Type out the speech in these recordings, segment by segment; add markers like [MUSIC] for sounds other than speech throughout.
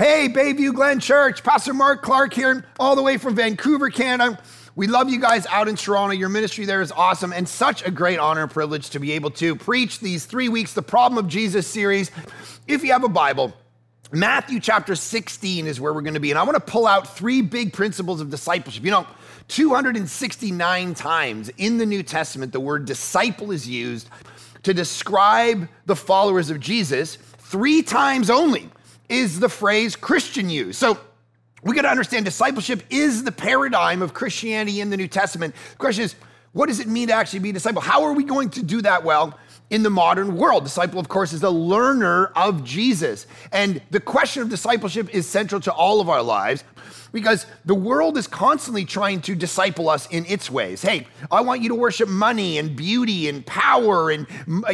Hey, Bayview Glen Church, Pastor Mark Clark here, all the way from Vancouver, Canada. We love you guys out in Toronto. Your ministry there is awesome and such a great honor and privilege to be able to preach these three weeks, the Problem of Jesus series. If you have a Bible, Matthew chapter 16 is where we're going to be. And I want to pull out three big principles of discipleship. You know, 269 times in the New Testament, the word disciple is used to describe the followers of Jesus. Three times only is the phrase Christian used. So we got to understand discipleship is the paradigm of Christianity in the New Testament. The question is, what does it mean to actually be a disciple? How are we going to do that well in the modern world? Disciple, of course, is a learner of Jesus. And the question of discipleship is central to all of our lives because the world is constantly trying to disciple us in its ways. Hey, I want you to worship money and beauty and power and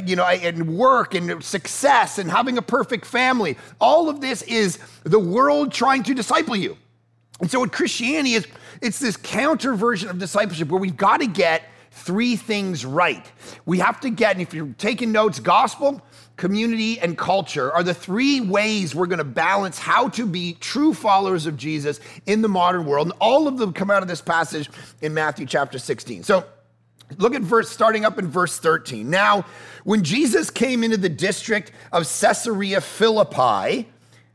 you know and work and success and having a perfect family. All of this is the world trying to disciple you. And so what Christianity is, it's this counter version of discipleship where we've got to get three things right. We have to get, and if you're taking notes, gospel, community, and culture are the three ways we're going to balance how to be true followers of Jesus in the modern world. And all of them come out of this passage in Matthew chapter 16. So look at verse, starting up in verse 13. Now, when Jesus came into the district of Caesarea Philippi,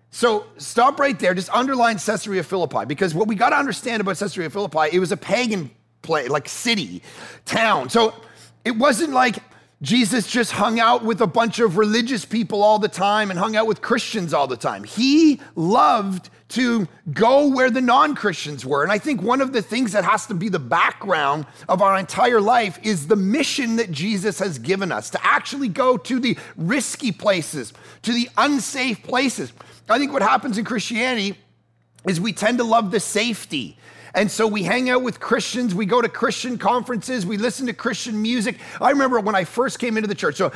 so stop right there, just underline Caesarea Philippi, because what we got to understand about Caesarea Philippi, it was a pagan place, like city, town. So it wasn't like Jesus just hung out with a bunch of religious people all the time and hung out with Christians all the time. He loved to go where the non Christians were. And I think one of the things that has to be the background of our entire life is the mission that Jesus has given us to actually go to the risky places, to the unsafe places. I think what happens in Christianity is we tend to love the safety and so we hang out with Christians, we go to Christian conferences, we listen to Christian music. I remember when I first came into the church. So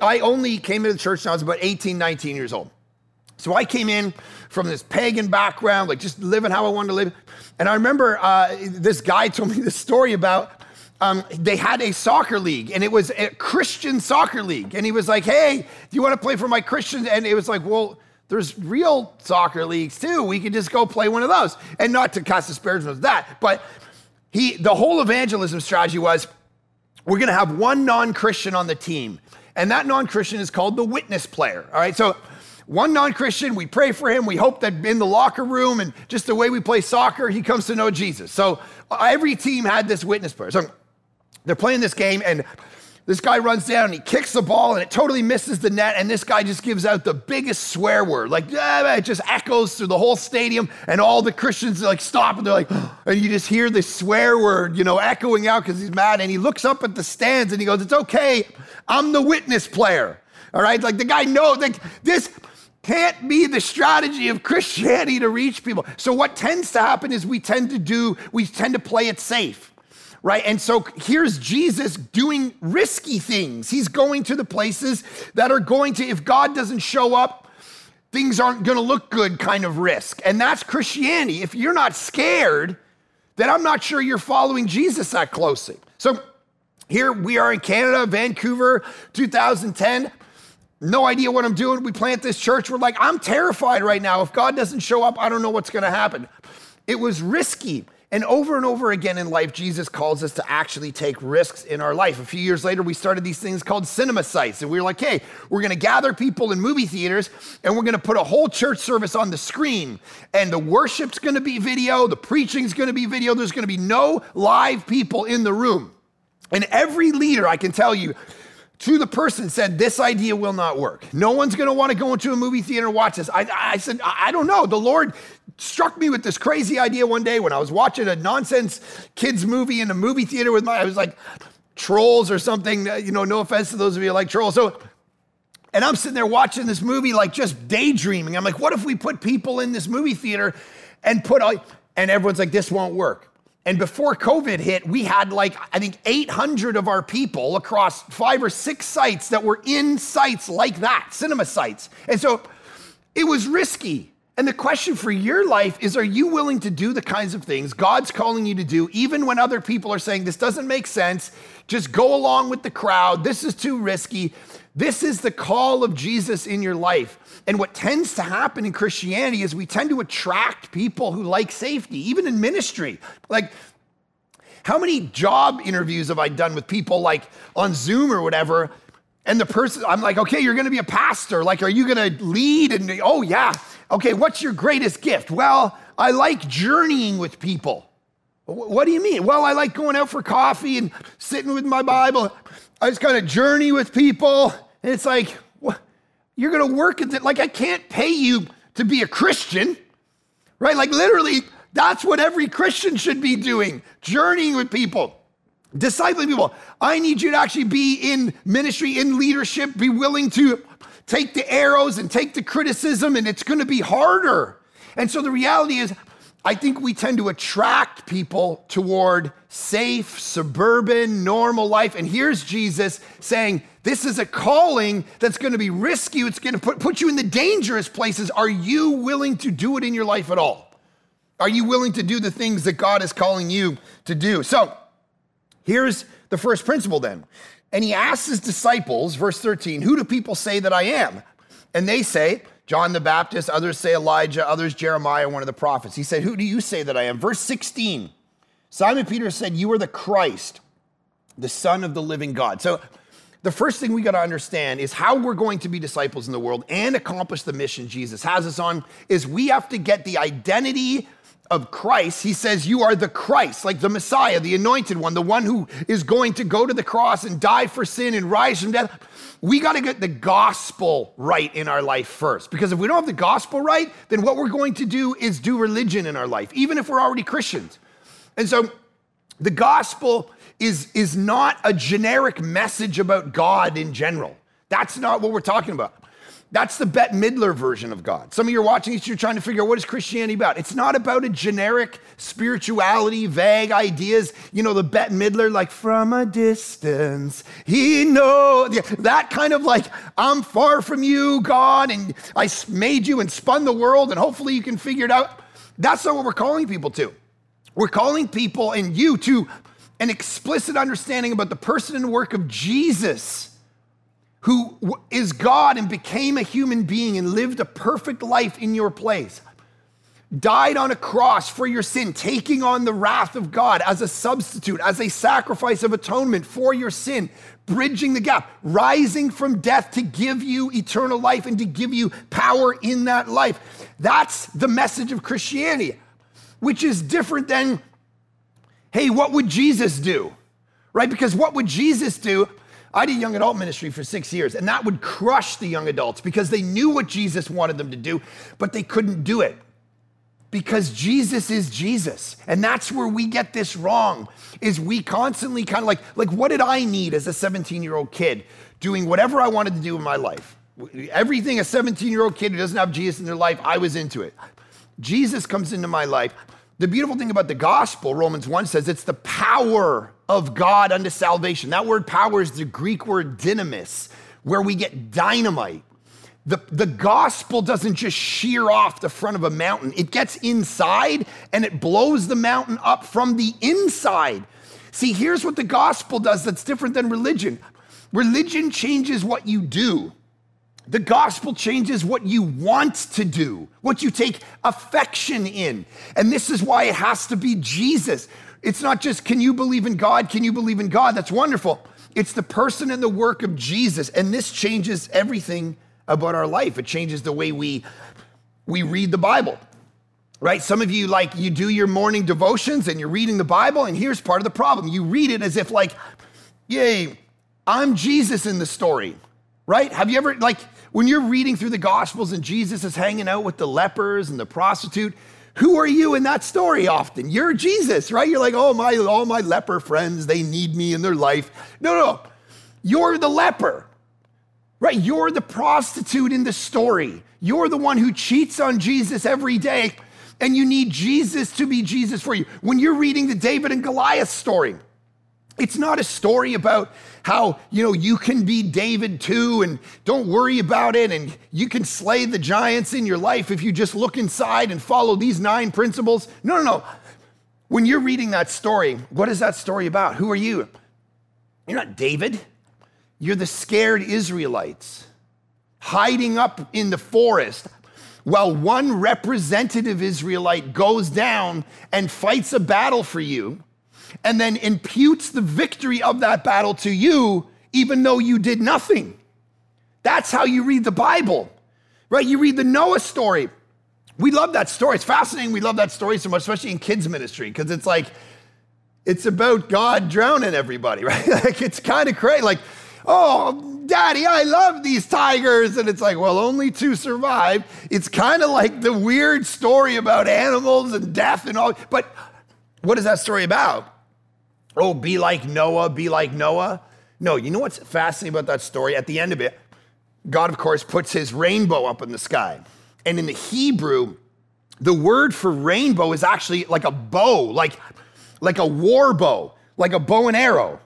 I only came into the church when I was about 18, 19 years old. So I came in from this pagan background, like just living how I wanted to live. And I remember uh, this guy told me this story about um, they had a soccer league and it was a Christian soccer league. And he was like, hey, do you want to play for my Christian? And it was like, well, there's real soccer leagues too. We could just go play one of those. And not to cast aspersions with that, but he the whole evangelism strategy was we're gonna have one non-Christian on the team. And that non-Christian is called the witness player. All right. So one non-Christian, we pray for him. We hope that in the locker room and just the way we play soccer, he comes to know Jesus. So every team had this witness player. So they're playing this game and this guy runs down and he kicks the ball and it totally misses the net. And this guy just gives out the biggest swear word. Like, ah, it just echoes through the whole stadium. And all the Christians are like stop and they're like, [GASPS] and you just hear the swear word, you know, echoing out because he's mad. And he looks up at the stands and he goes, It's okay. I'm the witness player. All right. Like the guy knows, like this can't be the strategy of Christianity to reach people. So what tends to happen is we tend to do, we tend to play it safe right? And so here's Jesus doing risky things. He's going to the places that are going to, if God doesn't show up, things aren't going to look good kind of risk. And that's Christianity. If you're not scared, then I'm not sure you're following Jesus that closely. So here we are in Canada, Vancouver, 2010. No idea what I'm doing. We plant this church. We're like, I'm terrified right now. If God doesn't show up, I don't know what's going to happen. It was risky. And over and over again in life, Jesus calls us to actually take risks in our life. A few years later, we started these things called cinema sites. And we were like, hey, we're going to gather people in movie theaters and we're going to put a whole church service on the screen. And the worship's going to be video, the preaching's going to be video. There's going to be no live people in the room. And every leader, I can tell you, to the person said, This idea will not work. No one's gonna wanna go into a movie theater and watch this. I, I said, I don't know. The Lord struck me with this crazy idea one day when I was watching a nonsense kids movie in a movie theater with my, I was like, trolls or something, uh, you know, no offense to those of you like trolls. So, and I'm sitting there watching this movie, like just daydreaming. I'm like, what if we put people in this movie theater and put, all, and everyone's like, this won't work. And before COVID hit, we had like, I think 800 of our people across five or six sites that were in sites like that, cinema sites. And so it was risky. And the question for your life is are you willing to do the kinds of things God's calling you to do, even when other people are saying this doesn't make sense? Just go along with the crowd. This is too risky. This is the call of Jesus in your life. And what tends to happen in Christianity is we tend to attract people who like safety, even in ministry. Like, how many job interviews have I done with people like on Zoom or whatever? And the person, I'm like, okay, you're gonna be a pastor. Like, are you gonna lead? And oh, yeah. Okay, what's your greatest gift? Well, I like journeying with people. What do you mean? Well, I like going out for coffee and sitting with my Bible. I just kind of journey with people. And it's like? You're going to work at it. Like, I can't pay you to be a Christian, right? Like, literally, that's what every Christian should be doing journeying with people, discipling people. I need you to actually be in ministry, in leadership, be willing to take the arrows and take the criticism, and it's going to be harder. And so the reality is, I think we tend to attract people toward safe, suburban, normal life. And here's Jesus saying, This is a calling that's going to be risky. It's going to put, put you in the dangerous places. Are you willing to do it in your life at all? Are you willing to do the things that God is calling you to do? So here's the first principle then. And he asks his disciples, verse 13, Who do people say that I am? And they say, John the Baptist, others say Elijah, others Jeremiah, one of the prophets. He said, Who do you say that I am? Verse 16 Simon Peter said, You are the Christ, the Son of the living God. So, the first thing we got to understand is how we're going to be disciples in the world and accomplish the mission Jesus has us on is we have to get the identity of Christ. He says, You are the Christ, like the Messiah, the anointed one, the one who is going to go to the cross and die for sin and rise from death we got to get the gospel right in our life first. Because if we don't have the gospel right, then what we're going to do is do religion in our life, even if we're already Christians. And so the gospel is, is not a generic message about God in general. That's not what we're talking about. That's the Bette Midler version of God. Some of you are watching this, you're trying to figure out what is Christianity about. It's not about a generic spirituality, vague ideas. You know, the Bette Midler, like from a distance, he knows. That kind of like, I'm far from you, God, and I made you and spun the world, and hopefully you can figure it out. That's not what we're calling people to. We're calling people and you to an explicit understanding about the person and work of Jesus who is God and became a human being and lived a perfect life in your place, died on a cross for your sin, taking on the wrath of God as a substitute, as a sacrifice of atonement for your sin, bridging the gap, rising from death to give you eternal life and to give you power in that life. That's the message of Christianity, which is different than, hey, what would Jesus do? Right? Because what would Jesus do? I did young adult ministry for six years, and that would crush the young adults because they knew what Jesus wanted them to do, but they couldn't do it because Jesus is Jesus. And that's where we get this wrong is we constantly kind of like like what did I need as a 17-year-old kid doing whatever I wanted to do in my life? Everything a 17-year-old kid who doesn't have Jesus in their life, I was into it. Jesus comes into my life. The beautiful thing about the gospel, Romans 1 says it's the power of God unto salvation. That word power is the Greek word dynamis, where we get dynamite. The, the gospel doesn't just shear off the front of a mountain, it gets inside and it blows the mountain up from the inside. See, here's what the gospel does that's different than religion religion changes what you do. The gospel changes what you want to do, what you take affection in. And this is why it has to be Jesus. It's not just, can you believe in God? Can you believe in God? That's wonderful. It's the person and the work of Jesus. And this changes everything about our life. It changes the way we, we read the Bible, right? Some of you, like, you do your morning devotions and you're reading the Bible, and here's part of the problem you read it as if, like, yay, I'm Jesus in the story, right? Have you ever, like, when you're reading through the Gospels and Jesus is hanging out with the lepers and the prostitute, who are you in that story often? You're Jesus, right? You're like, oh, my, all my leper friends, they need me in their life. No, no, you're the leper, right? You're the prostitute in the story. You're the one who cheats on Jesus every day, and you need Jesus to be Jesus for you. When you're reading the David and Goliath story, it's not a story about how, you know, you can be David too and don't worry about it and you can slay the giants in your life if you just look inside and follow these nine principles. No, no, no. When you're reading that story, what is that story about? Who are you? You're not David. You're the scared Israelites hiding up in the forest while one representative Israelite goes down and fights a battle for you and then imputes the victory of that battle to you, even though you did nothing. That's how you read the Bible, right? You read the Noah story. We love that story. It's fascinating. We love that story so much, especially in kids' ministry, because it's like, it's about God drowning everybody, [LAUGHS] right? like, it's kind of crazy. Like, oh, daddy, I love these tigers. And it's like, well, only two survived. It's kind of like the weird story about animals and death and all. But what is that story about? Oh, be like Noah, be like Noah. No, you know what's fascinating about that story? At the end of it, God, of course, puts his rainbow up in the sky. And in the Hebrew, the word for rainbow is actually like a bow, like, like a war bow, like a bow and arrow.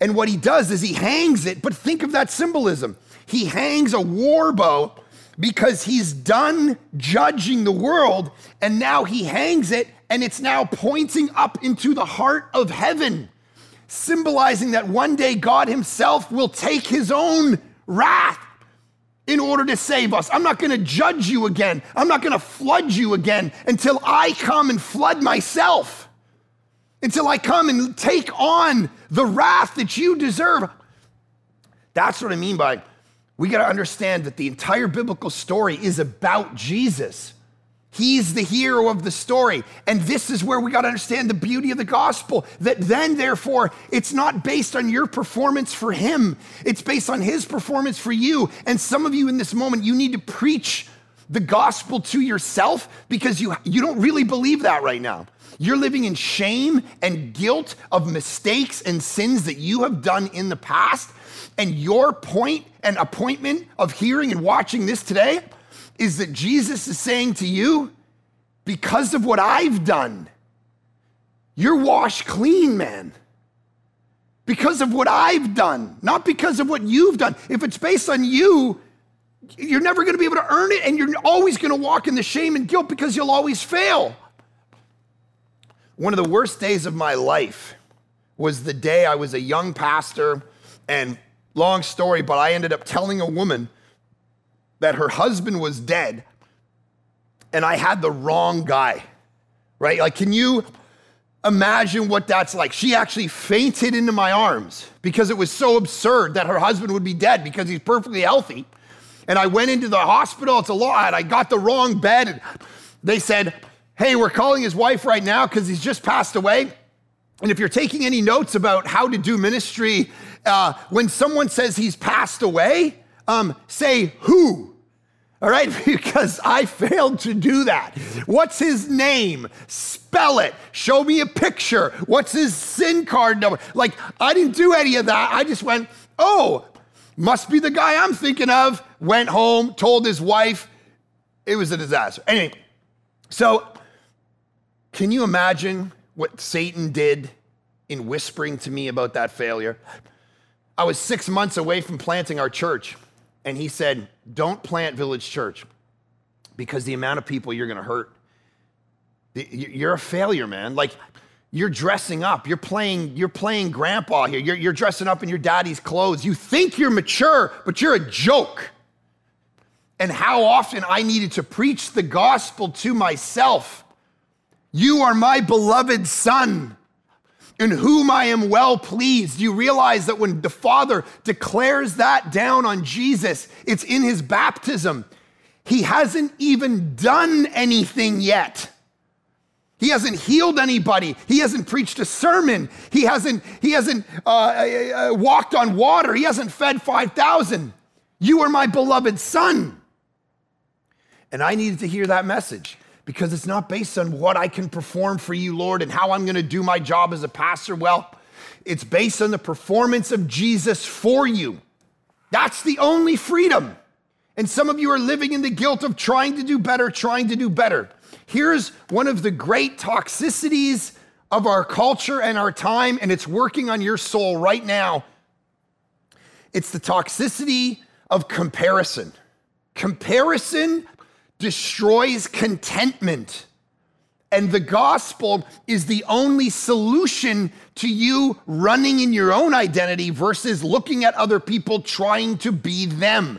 And what he does is he hangs it, but think of that symbolism. He hangs a war bow because he's done judging the world, and now he hangs it, and it's now pointing up into the heart of heaven, symbolizing that one day God himself will take his own wrath in order to save us. I'm not gonna judge you again, I'm not gonna flood you again until I come and flood myself until I come and take on the wrath that you deserve. That's what I mean by we got to understand that the entire biblical story is about Jesus. He's the hero of the story. And this is where we got to understand the beauty of the gospel. That then, therefore, it's not based on your performance for him, it's based on his performance for you. And some of you in this moment, you need to preach the gospel to yourself because you, you don't really believe that right now. You're living in shame and guilt of mistakes and sins that you have done in the past. And your point and appointment of hearing and watching this today is that Jesus is saying to you, because of what I've done, you're washed clean, man. Because of what I've done, not because of what you've done. If it's based on you, you're never going to be able to earn it, and you're always going to walk in the shame and guilt because you'll always fail. One of the worst days of my life was the day I was a young pastor, and long story, but I ended up telling a woman that her husband was dead, and I had the wrong guy, right? Like, can you imagine what that's like? She actually fainted into my arms because it was so absurd that her husband would be dead because he's perfectly healthy. And I went into the hospital, it's a lot. I got the wrong bed, and they said, hey, we're calling his wife right now because he's just passed away. And if you're taking any notes about how to do ministry, uh, when someone says he's passed away, um, say who. All right, [LAUGHS] because I failed to do that. What's his name? Spell it. Show me a picture. What's his SIN card number? Like, I didn't do any of that. I just went, oh, must be the guy I'm thinking of. Went home, told his wife. It was a disaster. Anyway, so can you imagine what Satan did in whispering to me about that failure? I was six months away from planting our church, and he said, Don't plant Village Church because the amount of people you're gonna hurt. You're a failure, man. Like, you're dressing up. You're playing, you're playing grandpa here. You're, you're dressing up in your daddy's clothes. You think you're mature, but you're a joke. And how often I needed to preach the gospel to myself you are my beloved Son, in whom I am well pleased. You realize that when the Father declares that down on Jesus, it's in his baptism. He hasn't even done anything yet. He hasn't healed anybody. He hasn't preached a sermon. He hasn't, he hasn't uh, uh, uh walked on water. He hasn't fed 5,000. You are my beloved son. And I needed to hear that message because it's not based on what I can perform for you, Lord, and how I'm going to do my job as a pastor. Well, it's based on the performance of Jesus for you. That's the only freedom. And some of you are living in the guilt of trying to do better, trying to do better. Here's one of the great toxicities of our culture and our time, and it's working on your soul right now. It's the toxicity of comparison. Comparison destroys contentment And the gospel is the only solution to you running in your own identity versus looking at other people trying to be them.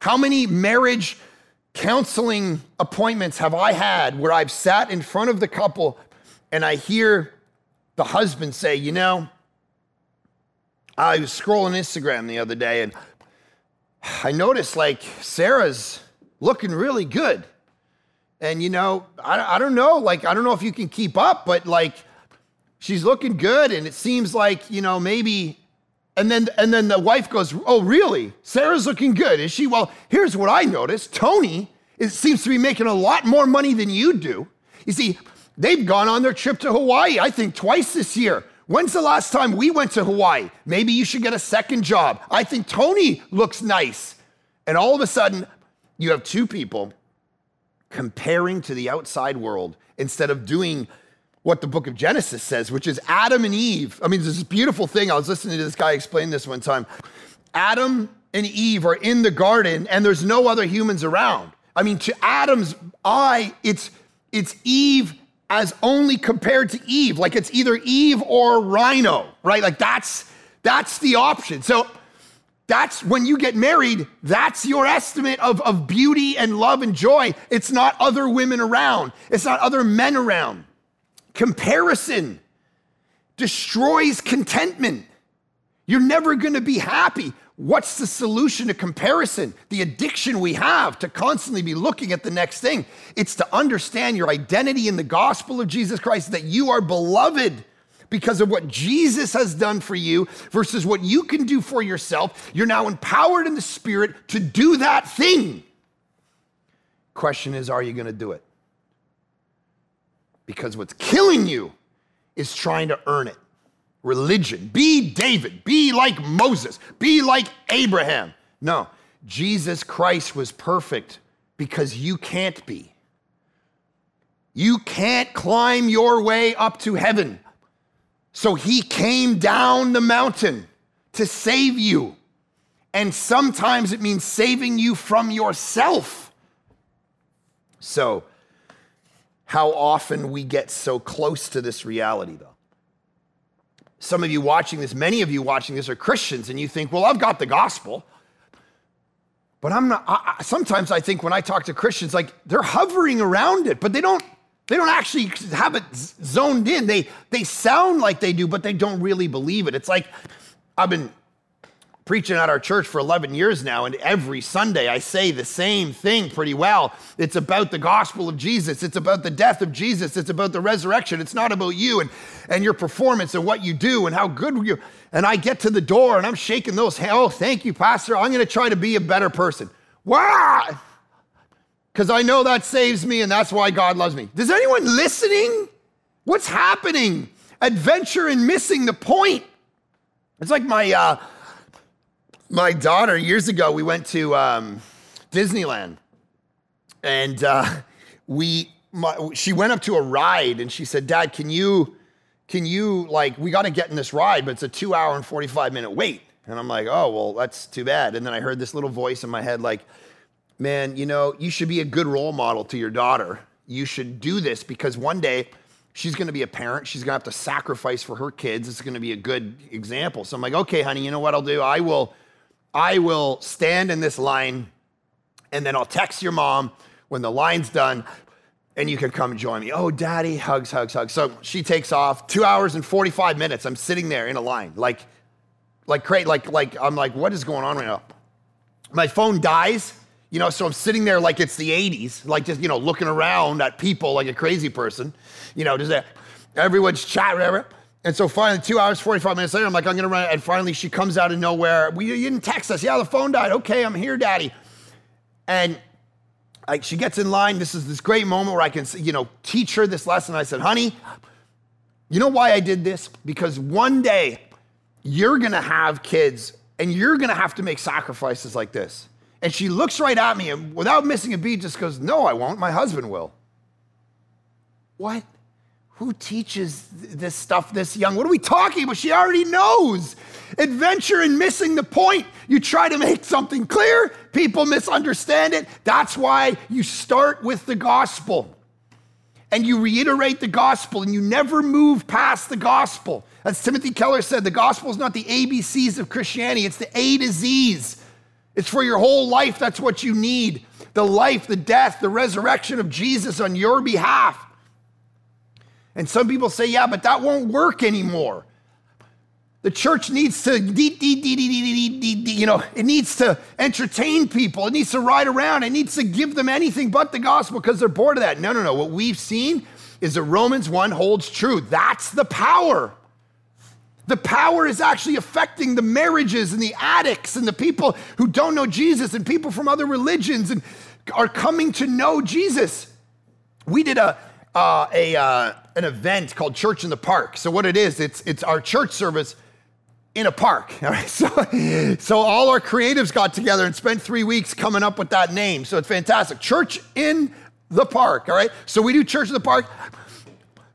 How many marriage counseling appointments have I had where I've sat in front of the couple and I hear the husband say, You know, I was scrolling Instagram the other day and I noticed like Sarah's looking really good. And you know, I, I don't know, like, I don't know if you can keep up, but like, she's looking good. And it seems like, you know, maybe, and then, and then the wife goes, Oh, really? Sarah's looking good. Is she? Well, here's what I noticed Tony it seems to be making a lot more money than you do. You see, they've gone on their trip to Hawaii, I think twice this year. When's the last time we went to Hawaii? Maybe you should get a second job. I think Tony looks nice. And all of a sudden, you have two people comparing to the outside world instead of doing what the book of Genesis says, which is Adam and Eve. I mean, this beautiful thing. I was listening to this guy explain this one time. Adam and Eve are in the garden, and there's no other humans around. I mean, to Adam's eye, it's it's Eve as only compared to Eve. Like it's either Eve or Rhino, right? Like that's that's the option. So that's when you get married, that's your estimate of, of beauty and love and joy. It's not other women around, it's not other men around. Comparison destroys contentment. You're never gonna be happy. What's the solution to comparison? The addiction we have to constantly be looking at the next thing. It's to understand your identity in the gospel of Jesus Christ, that you are beloved because of what Jesus has done for you versus what you can do for yourself. You're now empowered in the Spirit to do that thing. Question is, are you going to do it? Because what's killing you is trying to earn it. Religion. Be David. Be like Moses. Be like Abraham. No, Jesus Christ was perfect because you can't be. You can't climb your way up to heaven. So he came down the mountain to save you. And sometimes it means saving you from yourself. So, how often we get so close to this reality, though. Some of you watching this, many of you watching this are Christians, and you think, well, I've got the gospel. But I'm not, I, sometimes I think when I talk to Christians, like they're hovering around it, but they don't they don't actually have it zoned in. They, they sound like they do, but they don't really believe it. It's like I've been preaching at our church for 11 years now, and every Sunday I say the same thing pretty well. It's about the gospel of Jesus, it's about the death of Jesus, it's about the resurrection. It's not about you and, and your performance and what you do and how good you and I get to the door and I'm shaking those. Oh, thank you, Pastor. I'm going to try to be a better person. Wow because I know that saves me and that's why God loves me. Is anyone listening? What's happening? Adventure and missing the point. It's like my uh, my daughter years ago. We went to um, Disneyland, and uh, we my, she went up to a ride and she said, "Dad, can you can you like we got to get in this ride, but it's a two hour and forty five minute wait." And I'm like, "Oh well, that's too bad." And then I heard this little voice in my head like man, you know, you should be a good role model to your daughter. You should do this because one day she's going to be a parent. She's going to have to sacrifice for her kids. It's going to be a good example. So I'm like, okay, honey, you know what I'll do? I will, I will stand in this line, and then I'll text your mom when the line's done, and you can come join me. Oh, daddy, hugs, hugs, hugs. So she takes off. Two hours and 45 minutes. I'm sitting there in a line, like, like, great, like, like, I'm like, what is going on right now? My phone dies. You know, so I'm sitting there like it's the 80s, like just, you know, looking around at people like a crazy person. You know, does that uh, everyone's chatting, whatever. And so finally, two hours, 45 minutes later, I'm like, I'm gonna run. And finally, she comes out of nowhere. We you didn't text us. Yeah, the phone died. Okay, I'm here, daddy. And like she gets in line. This is this great moment where I can, you know, teach her this lesson. I said, honey, you know why I did this? Because one day you're gonna have kids and you're gonna have to make sacrifices like this. And she looks right at me and without missing a beat just goes, No, I won't. My husband will. What? Who teaches this stuff this young? What are we talking about? She already knows. Adventure and missing the point. You try to make something clear, people misunderstand it. That's why you start with the gospel. and you reiterate the gospel and you never move past the gospel. As Timothy Keller said, the gospel is not the ABCs of Christianity, it's the A to Z's. It's for your whole life, that's what you need. The life, the death, the resurrection of Jesus on your behalf. And some people say, yeah, but that won't work anymore. The church needs to, you know, it needs to entertain people. It needs to ride around. It needs to give them anything but the gospel because they're bored of that. No, no, no. What we've seen is that Romans 1 holds true. That's the power. The power is actually affecting the marriages and the addicts and the people who don't know Jesus and people from other religions and are coming to know Jesus. We did a, uh, a uh, an event called Church in the Park. So what it is, it's it's our church service in a park. [LAUGHS] All right. So, so all our creatives got together and spent three weeks coming up with that name. So it's fantastic. Church in the park. All right. So we do church in the park.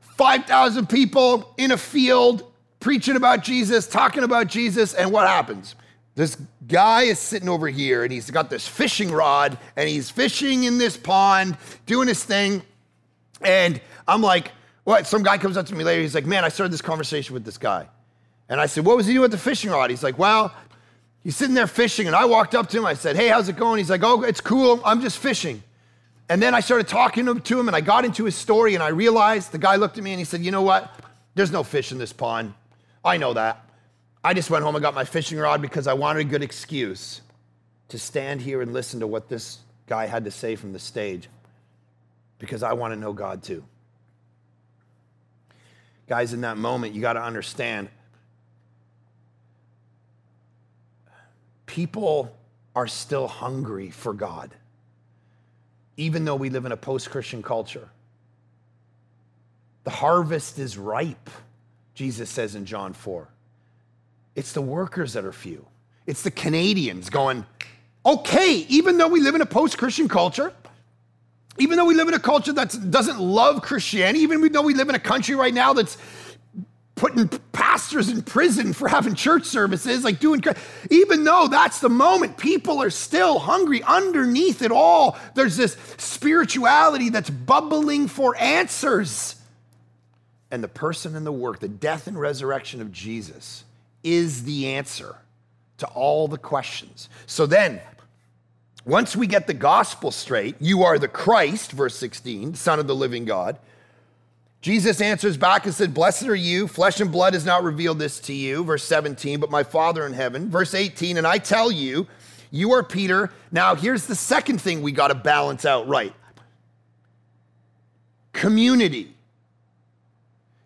5,000 people in a field preaching about Jesus, talking about Jesus. And what happens? This guy is sitting over here and he's got this fishing rod and he's fishing in this pond, doing his thing. And I'm like, what? Some guy comes up to me later. He's like, man, I started this conversation with this guy. And I said, What was he doing with the fishing rod? He's like, Well, he's sitting there fishing. And I walked up to him. I said, Hey, how's it going? He's like, Oh, it's cool. I'm just fishing. And then I started talking to him and I got into his story and I realized the guy looked at me and he said, You know what? There's no fish in this pond. I know that. I just went home and got my fishing rod because I wanted a good excuse to stand here and listen to what this guy had to say from the stage because I want to know God too. Guys, in that moment, you got to understand people are still hungry for God, even though we live in a post Christian culture. The harvest is ripe, Jesus says in John 4. It's the workers that are few. It's the Canadians going, okay, even though we live in a post Christian culture, even though we live in a culture that doesn't love Christianity, even though we live in a country right now that's putting pastors in prison for having church services, like doing, even though that's the moment, people are still hungry underneath it all. There's this spirituality that's bubbling for answers. And the person and the work, the death and resurrection of Jesus, is the answer to all the questions. So then, once we get the gospel straight, you are the Christ, verse 16, Son of the living God Jesus answers back and said, Blessed are you, flesh and blood has not revealed this to you. Verse 17, but my Father in heaven. Verse 18, and I tell you, you are Peter. Now, here's the second thing we got to balance out right community.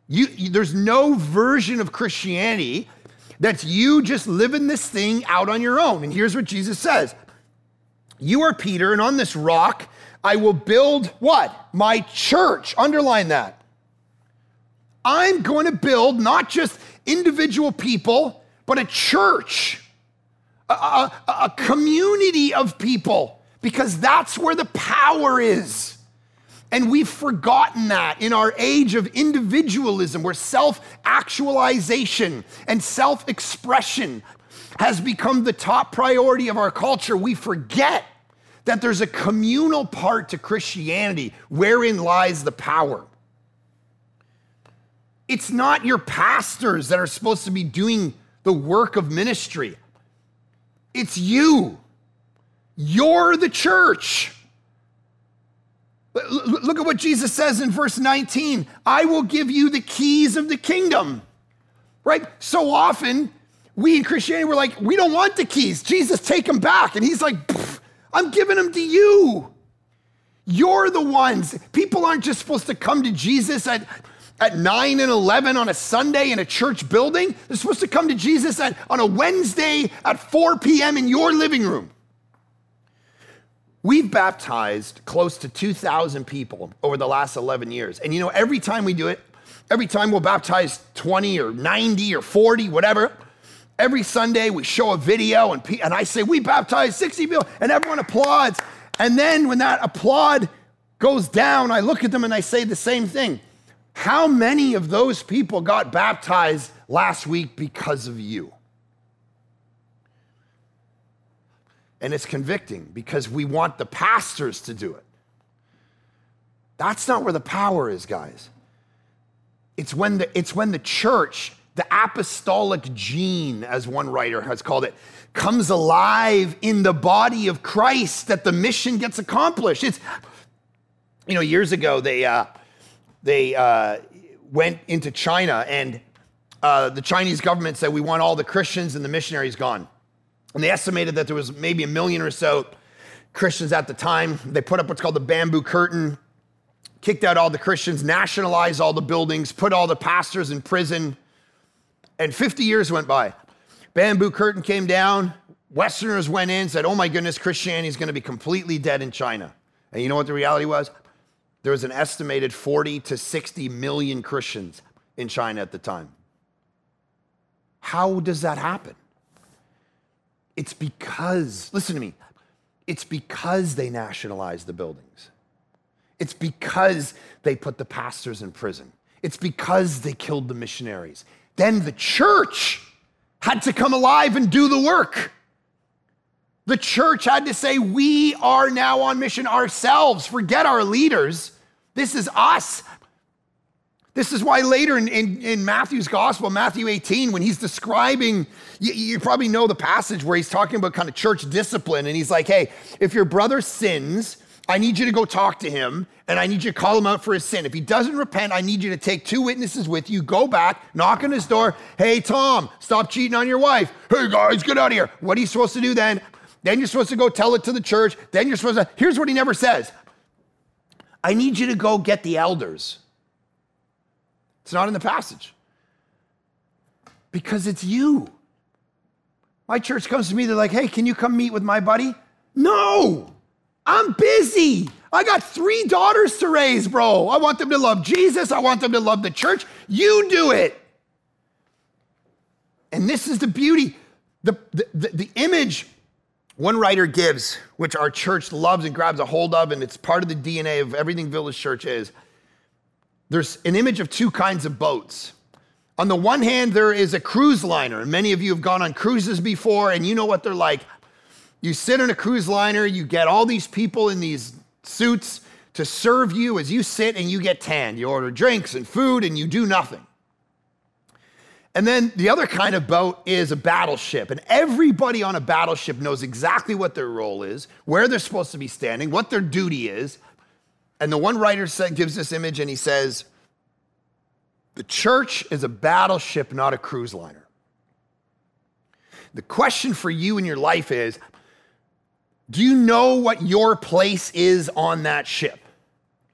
You, there's no version of Christianity that's you just living this thing out on your own. And here's what Jesus says You are Peter, and on this rock I will build what? My church. Underline that. I'm going to build not just individual people, but a church, a, a, a, community of people, because that's where the power is. And we've forgotten that in our age of individualism, where self actualization and self expression has become the top priority of our culture. We forget that there's a communal part to Christianity wherein lies the power. It's not your pastors that are supposed to be doing the work of ministry. It's you. You're the church. Look at what Jesus says in verse 19 I will give you the keys of the kingdom. Right? So often, we in Christianity, we're like, we don't want the keys. Jesus, take them back. And he's like, I'm giving them to you. You're the ones. People aren't just supposed to come to Jesus at at 9 and 11 on a Sunday in a church building. They're supposed to come to Jesus at, on a Wednesday at 4 p.m. in your living room. We've baptized close to 2,000 people over the last 11 years. And you know, every time we do it, every time we'll baptize 20 or 90 or 40, whatever, every Sunday we show a video and, and I say, We baptized 60 people, and everyone applauds. And then when that applaud goes down, I look at them and I say the same thing. How many of those people got baptized last week because of you? And it's convicting because we want the pastors to do it. That's not where the power is, guys. It's when the, it's when the church, the apostolic gene, as one writer has called it, comes alive in the body of Christ that the mission gets accomplished. It's, you know, years ago, they, uh, they uh, went into China and uh, the Chinese government said, We want all the Christians and the missionaries gone. And they estimated that there was maybe a million or so Christians at the time. They put up what's called the bamboo curtain, kicked out all the Christians, nationalized all the buildings, put all the pastors in prison. And 50 years went by. Bamboo curtain came down. Westerners went in, said, Oh my goodness, Christianity is going to be completely dead in China. And you know what the reality was? There was an estimated 40 to 60 million Christians in China at the time. How does that happen? It's because, listen to me, it's because they nationalized the buildings. It's because they put the pastors in prison. It's because they killed the missionaries. Then the church had to come alive and do the work. The church had to say, We are now on mission ourselves. Forget our leaders. This is us. This is why later in, in, in, Matthew's gospel, Matthew 18, when he's describing, you, you probably know the passage where he's talking about kind of church discipline. And he's like, hey, if your brother sins, I need you to go talk to him and I need you to call him out for his sin. If he doesn't repent, I need you to take two witnesses with you, go back, knock on his door. Hey, Tom, stop cheating on your wife. Hey, guys, get out of here. What are you supposed to do then? Then you're supposed to go tell it to the church. Then you're supposed to, here's what he never says I need you to go get the elders it's not in the passage. Because it's you. My church comes to me, they're like, hey, can you come meet with my buddy? No, I'm busy. I got three daughters to raise, bro. I want them to love Jesus. I want them to love the church. You do it. And this is the beauty. The, the, the, the image one writer gives, which our church loves and grabs a hold of, and it's part of the DNA of everything Village Church is, there's an image of two kinds of boats. On the one hand, there is a cruise liner, many of you have gone on cruises before, and you know what they're like. You sit on a cruise liner, you get all these people in these suits to serve you as you sit and you get tanned. You order drinks and food, and you do nothing. And then the other kind of boat is a battleship. And everybody on a battleship knows exactly what their role is, where they're supposed to be standing, what their duty is, and the one writer said, gives this image and he says, The church is a battleship, not a cruise liner. The question for you in your life is Do you know what your place is on that ship?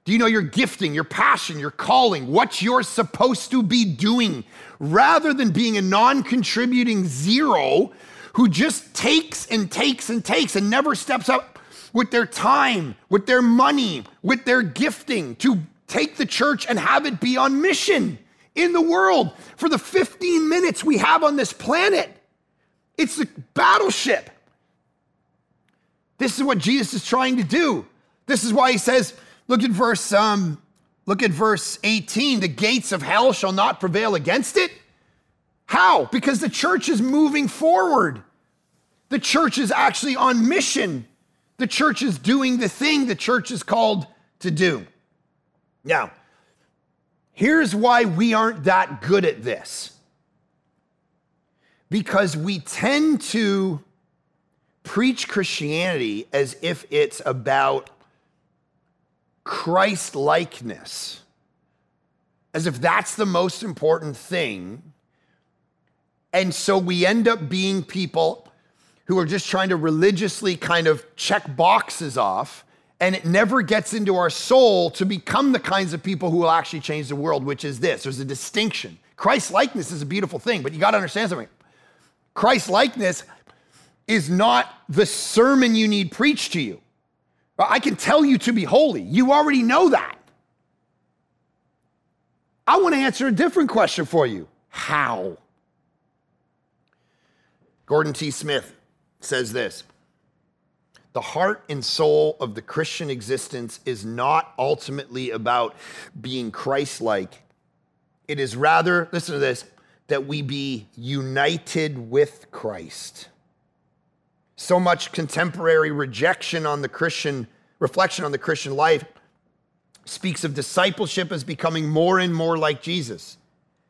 Do you know your gifting, your passion, your calling, what you're supposed to be doing, rather than being a non contributing zero who just takes and takes and takes and never steps up with their time, with their money, with their gifting to take the church and have it be on mission in the world for the 15 minutes we have on this planet. It's the battleship. This is what Jesus is trying to do. This is why he says, look at verse um, look at verse 18, the gates of hell shall not prevail against it. How? Because the church is moving forward. The church is actually on mission. The church is doing the thing the church is called to do. Now, here's why we aren't that good at this because we tend to preach Christianity as if it's about Christ likeness, as if that's the most important thing. And so we end up being people who are just trying to religiously kind of check boxes off, and it never gets into our soul to become the kinds of people who will actually change the world, which is this there's a distinction. Christ likeness is a beautiful thing, but you got to understand something. Christ likeness is not the sermon you need preached to you. I can tell you to be holy. You already know that. I want to answer a different question for you. How? Gordon T. Smith says this The heart and soul of the Christian existence is not ultimately about being Christ like. It is rather, listen to this, that we be united with Christ. So much contemporary rejection on the Christian, reflection on the Christian life speaks of discipleship as becoming more and more like Jesus.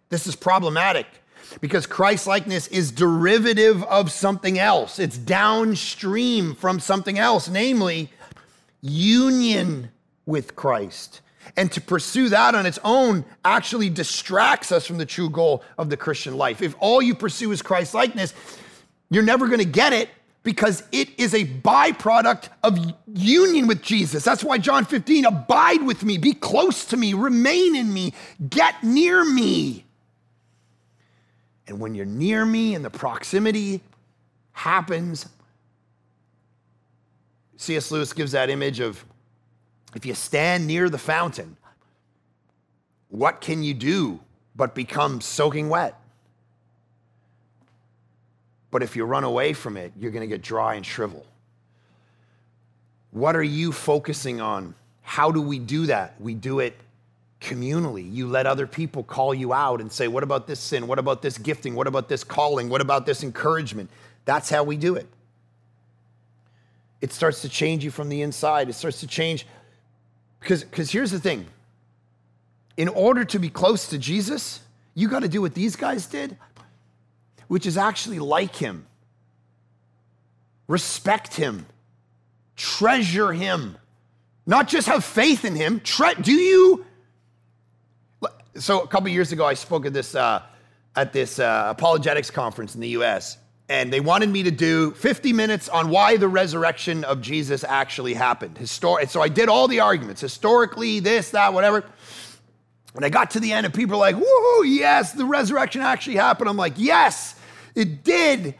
This is problematic because Christ likeness is derivative of something else. It's downstream from something else, namely union with Christ. And to pursue that on its own actually distracts us from the true goal of the Christian life. If all you pursue is Christ likeness, you're never going to get it because it is a byproduct of union with Jesus. That's why John 15, abide with me, be close to me, remain in me, get near me. And when you're near me and the proximity happens, C.S. Lewis gives that image of if you stand near the fountain, what can you do but become soaking wet? But if you run away from it, you're going to get dry and shrivel. What are you focusing on? How do we do that? We do it communally. You let other people call you out and say, What about this sin? What about this gifting? What about this calling? What about this encouragement? That's how we do it. It starts to change you from the inside. It starts to change because here's the thing. In order to be close to Jesus, you got to do what these guys did, which is actually like him. Respect him. Treasure him. Not just have faith in him. Tre- do you? So a couple years ago, I spoke at this uh, at this uh, apologetics conference in the U.S and they wanted me to do 50 minutes on why the resurrection of Jesus actually happened. Histor- so I did all the arguments, historically, this, that, whatever. And I got to the end, and people are like, woohoo, yes, the resurrection actually happened. I'm like, yes, it did.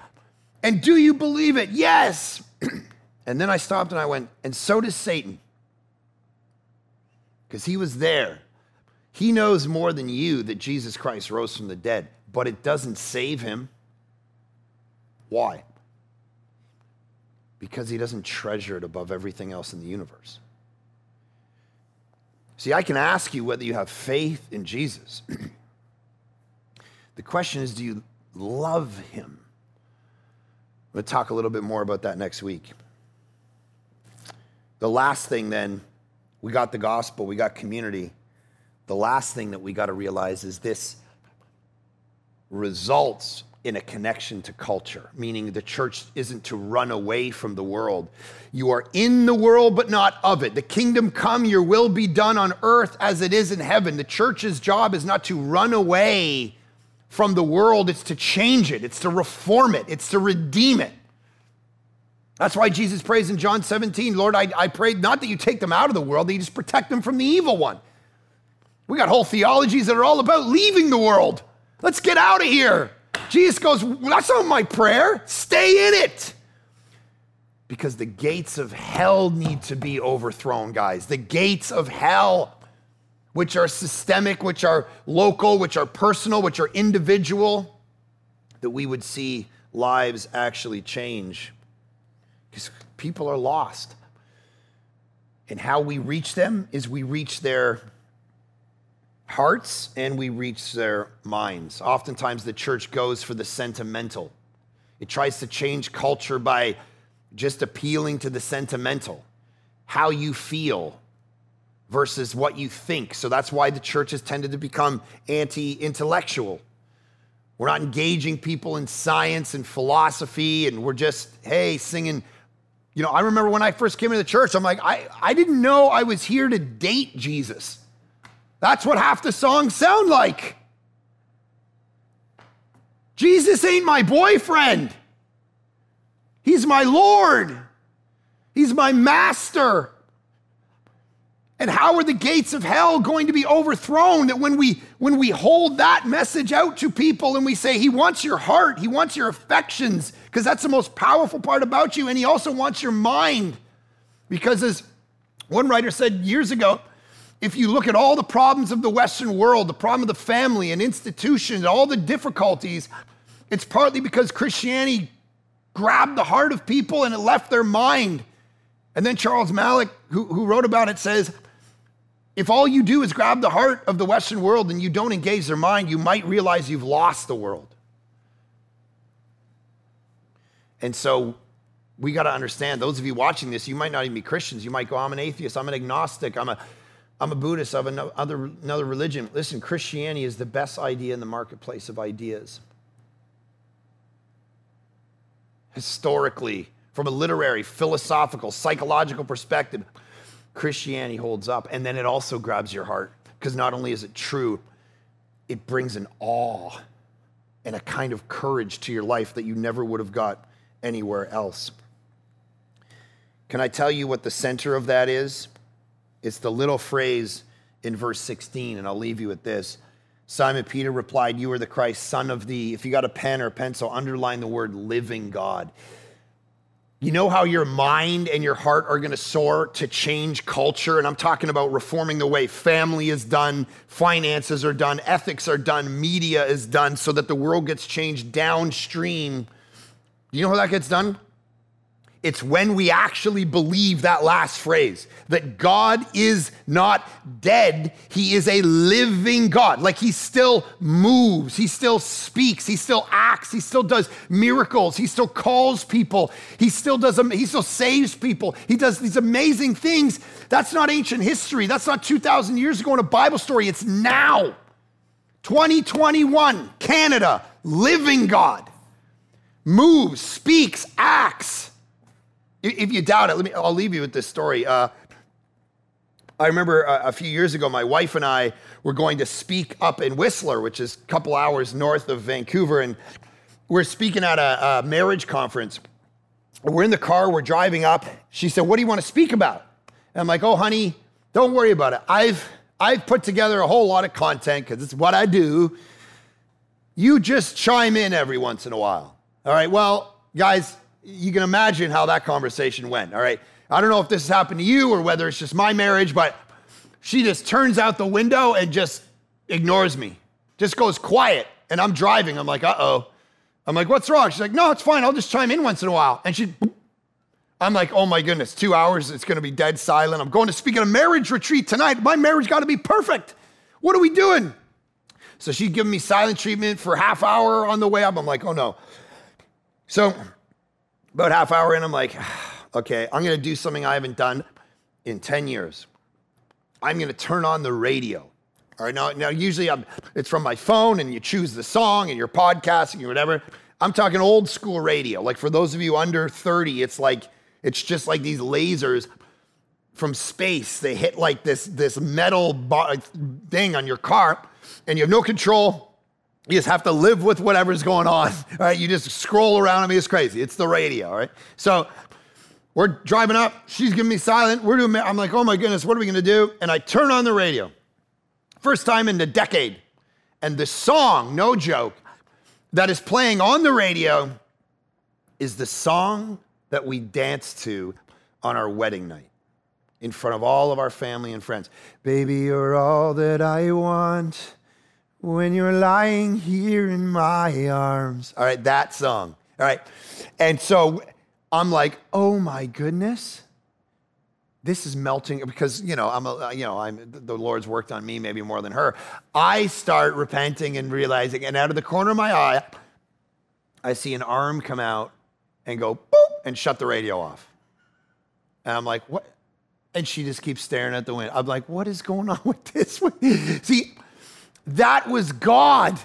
And do you believe it? Yes. [CLEARS THROAT] and then I stopped and I went, and so does Satan. Because he was there. He knows more than you that Jesus Christ rose from the dead, but it doesn't save him. Why? Because he doesn't treasure it above everything else in the universe. See, I can ask you whether you have faith in Jesus. [CLEARS THROAT] the question is do you love him? We'll talk a little bit more about that next week. The last thing, then, we got the gospel, we got community. The last thing that we got to realize is this results in a connection to culture, meaning the church isn't to run away from the world. You are in the world, but not of it. The kingdom come, your will be done on earth as it is in heaven. The church's job is not to run away from the world, it's to change it, it's to reform it, it's to redeem it. That's why Jesus prays in John 17, Lord, I, I pray not that you take them out of the world, that you just protect them from the evil one. We got whole theologies that are all about leaving the world. Let's get out of here. Jesus goes, That's not my prayer. Stay in it. Because the gates of hell need to be overthrown, guys. The gates of hell, which are systemic, which are local, which are personal, which are individual, that we would see lives actually change. Because people are lost. And how we reach them is we reach their hearts and we reach their minds. Oftentimes, the church goes for the sentimental. It tries to change culture by just appealing to the sentimental, how you feel versus what you think. So that's why the church has tended to become anti intellectual. We're not engaging people in science and philosophy, and we're just, hey, singing. You know, I remember when I first came into the church, I'm like, I, I didn't know I was here to date Jesus. That's what half the songs sound like. Jesus ain't my boyfriend. He's my Lord. He's my master. And how are the gates of hell going to be overthrown that when we when we hold that message out to people and we say he wants your heart, he wants your affections because that's the most powerful part about you and he also wants your mind. Because as one writer said years ago, if you look at all the problems of the Western world, the problem of the family and institutions, all the difficulties, it's partly because Christianity grabbed the heart of people and it left their mind. And then Charles Malik, who, who wrote about it, says if all you do is grab the heart of the Western world and you don't engage their mind, you might realize you've lost the world. And so we got to understand those of you watching this, you might not even be Christians. You might go, I'm an atheist, I'm an agnostic, I'm a I'm a Buddhist of another, another religion. Listen, Christianity is the best idea in the marketplace of ideas. Historically, from a literary, philosophical, psychological perspective, Christianity holds up. And then it also grabs your heart because not only is it true, it brings an awe and a kind of courage to your life that you never would have got anywhere else. Can I tell you what the center of that is? It's the little phrase in verse 16, and I'll leave you with this. Simon Peter replied, You are the Christ, son of the. If you got a pen or a pencil, underline the word living God. You know how your mind and your heart are going to soar to change culture? And I'm talking about reforming the way family is done, finances are done, ethics are done, media is done, so that the world gets changed downstream. You know how that gets done? It's when we actually believe that last phrase that God is not dead. He is a living God. Like he still moves, he still speaks, he still acts, he still does miracles, he still calls people, he still does, he still saves people, he does these amazing things. That's not ancient history. That's not 2,000 years ago in a Bible story. It's now. 2021, Canada, living God, moves, speaks, acts. If you doubt it, let me, I'll leave you with this story. Uh, I remember a, a, few years ago, my wife and I were going to speak up in Whistler, which is a couple hours north of Vancouver, and we're speaking at a, a marriage conference. We're in the car, we're driving up. She said, What do you want to speak about? And I'm like, Oh, honey, don't worry about it. I've, I've put together a whole lot of content because it's what I do. You just chime in every once in a while. All right, well, guys, you can imagine how that conversation went, all right? I don't know if this has happened to you or whether it's just my marriage, but she just turns out the window and just ignores me, just goes quiet. And I'm driving. I'm like, uh oh. I'm like, what's wrong? She's like, no, it's fine. I'll just chime in once in a while. And she, I'm like, oh my goodness, two hours, it's gonna be dead silent. I'm going to speak at a marriage retreat tonight. My marriage gotta be perfect. What are we doing? So she's giving me silent treatment for half hour on the way up. I'm like, oh no. So about half hour in, I'm like, [SIGHS] okay, I'm gonna do something I haven't done in 10 years. I'm gonna turn on the radio. All right, now, now usually I'm, it's from my phone and you choose the song and you're podcasting or whatever. I'm talking old school radio. Like for those of you under 30, it's like, it's just like these lasers from space. They hit like this, this metal thing on your car and you have no control. You just have to live with whatever's going on. All [LAUGHS] right, you just scroll around. I mean, it's crazy. It's the radio. right? so we're driving up. She's giving me silent. We're doing. I'm like, oh my goodness, what are we gonna do? And I turn on the radio. First time in a decade, and the song, no joke, that is playing on the radio is the song that we danced to on our wedding night in front of all of our family and friends. Baby, you're all that I want when you're lying here in my arms. All right, that song. All right. And so I'm like, oh my goodness. This is melting because you know I'm a, you know I'm the Lord's worked on me maybe more than her. I start repenting and realizing, and out of the corner of my eye, I see an arm come out and go boop and shut the radio off. And I'm like, what? And she just keeps staring at the window. I'm like, what is going on [LAUGHS] with this? See, that was God.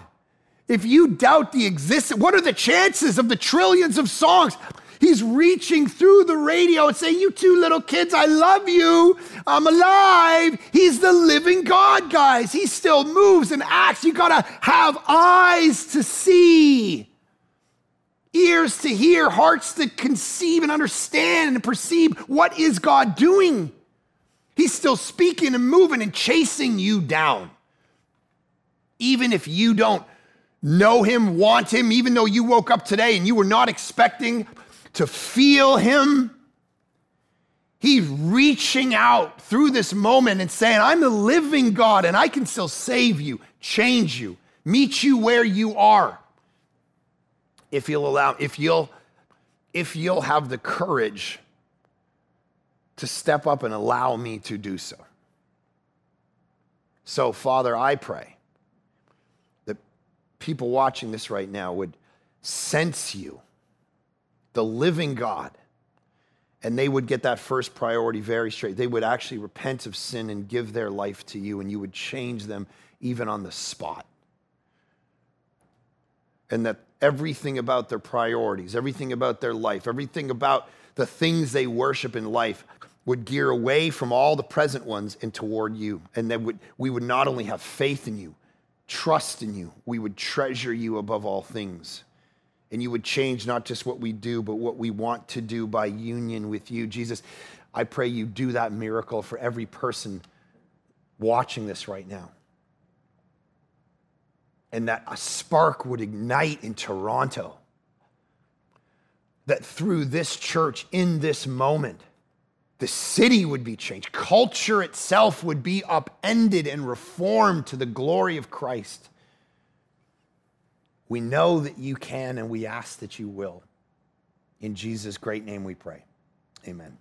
If you doubt the existence, what are the chances of the trillions of songs? He's reaching through the radio and saying, You two little kids, I love you. I'm alive. He's the living God, guys. He still moves and acts. You gotta have eyes to see, ears to hear, hearts to conceive and understand and perceive what is God doing. He's still speaking and moving and chasing you down even if you don't know him, want him, even though you woke up today and you were not expecting to feel him. He's reaching out through this moment and saying, I'm the living God and I can still save you, change you, meet you where you are. If you'll allow, if you'll, if you'll have the courage to step up and allow me to do so. So, Father, I pray people watching this right now would sense you, the living God, and they would get that first priority very straight. They would actually repent of sin and give their life to you, and you would change them even on the spot. And that everything about their priorities, everything about their life, everything about the things they worship in life would gear away from all the present ones and toward you. And that would, we would not only have faith in you, trust in you, we would treasure you above all things and you would change not just what we do, but what we want to do by union with you. Jesus, I pray you do that miracle for every person watching this right now. And that a spark would ignite in Toronto. That through this church, in this moment, the city would be changed. Culture itself would be upended and reformed to the glory of Christ. We know that you can, and we ask that you will. In Jesus' great name we pray. Amen.